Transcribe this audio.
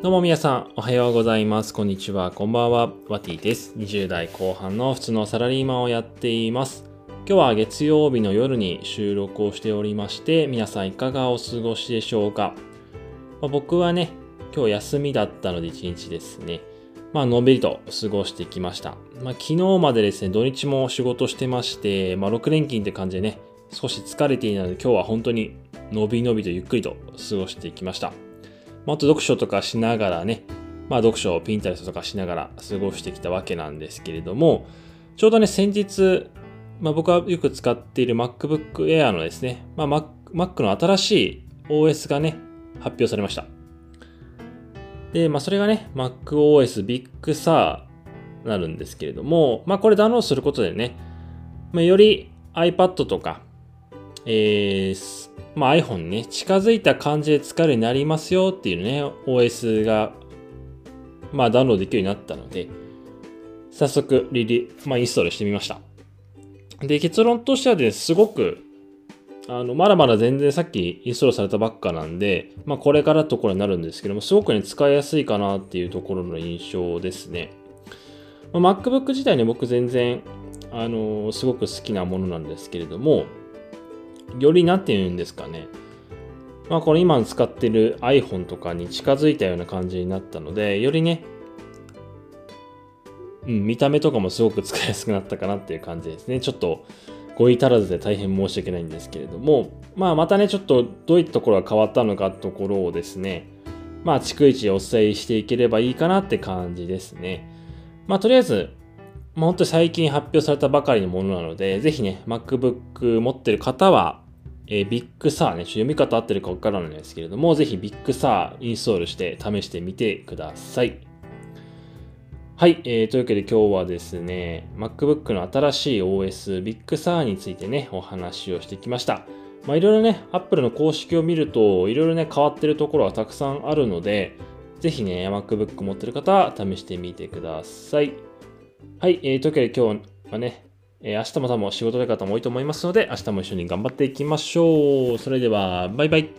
どうも皆さん、おはようございます。こんにちは、こんばんは。ワティです。20代後半の普通のサラリーマンをやっています。今日は月曜日の夜に収録をしておりまして、皆さんいかがお過ごしでしょうか。まあ僕はね、今日休みだったので一日ですね、まあのんびりと過ごしてきました。まあ昨日までですね、土日も仕事してまして、まあ6連勤って感じでね、少し疲れているので今日は本当にのびのびとゆっくりと過ごしてきました。まあ、あと読書とかしながらね、まあ読書をピンタレストとかしながら過ごしてきたわけなんですけれども、ちょうどね、先日、まあ僕はよく使っている MacBook Air のですね、まあ Mac, Mac の新しい OS がね、発表されました。で、まあそれがね、MacOS Big Sur なるんですけれども、まあこれダウンロードすることでね、まあ、より iPad とか、えーまあ、iPhone ね、近づいた感じで使えるようになりますよっていうね、OS が、まあ、ダウンロードできるようになったので、早速リリ、まあ、インストールしてみました。で、結論としてはですすごく、あの、まだまだ全然さっきインストールされたばっかなんで、まあ、これからところになるんですけども、すごくね、使いやすいかなっていうところの印象ですね。まあ、MacBook 自体ね、僕全然、あのすごく好きなものなんですけれども、よりなんて言うんですかね。まあこれ今使ってる iPhone とかに近づいたような感じになったので、よりね、うん、見た目とかもすごく使いやすくなったかなっていう感じですね。ちょっと語彙足らずで大変申し訳ないんですけれども、まあまたね、ちょっとどういったところが変わったのかってところをですね、まあ逐一お伝えしていければいいかなって感じですね。まあとりあえず、まあ、本当に最近発表されたばかりのものなので、ぜひね、MacBook 持ってる方は、えー、 Big Sur ね、読み方合ってるかわからないんですけれども、ぜひ Big Sur インストールして試してみてください。はい、えー、というわけで今日はですね、MacBook の新しい OS ビッグサーについてね、お話をしてきました。まあいろいろね、Apple の公式を見ると、いろいろね、変わってるところがたくさんあるので、ぜひね、MacBook 持ってる方は試してみてください。はい、えー、というわけで今日はね、えー、明日も多分仕事で方も多いと思いますので、明日も一緒に頑張っていきましょう。それでは、バイバイ。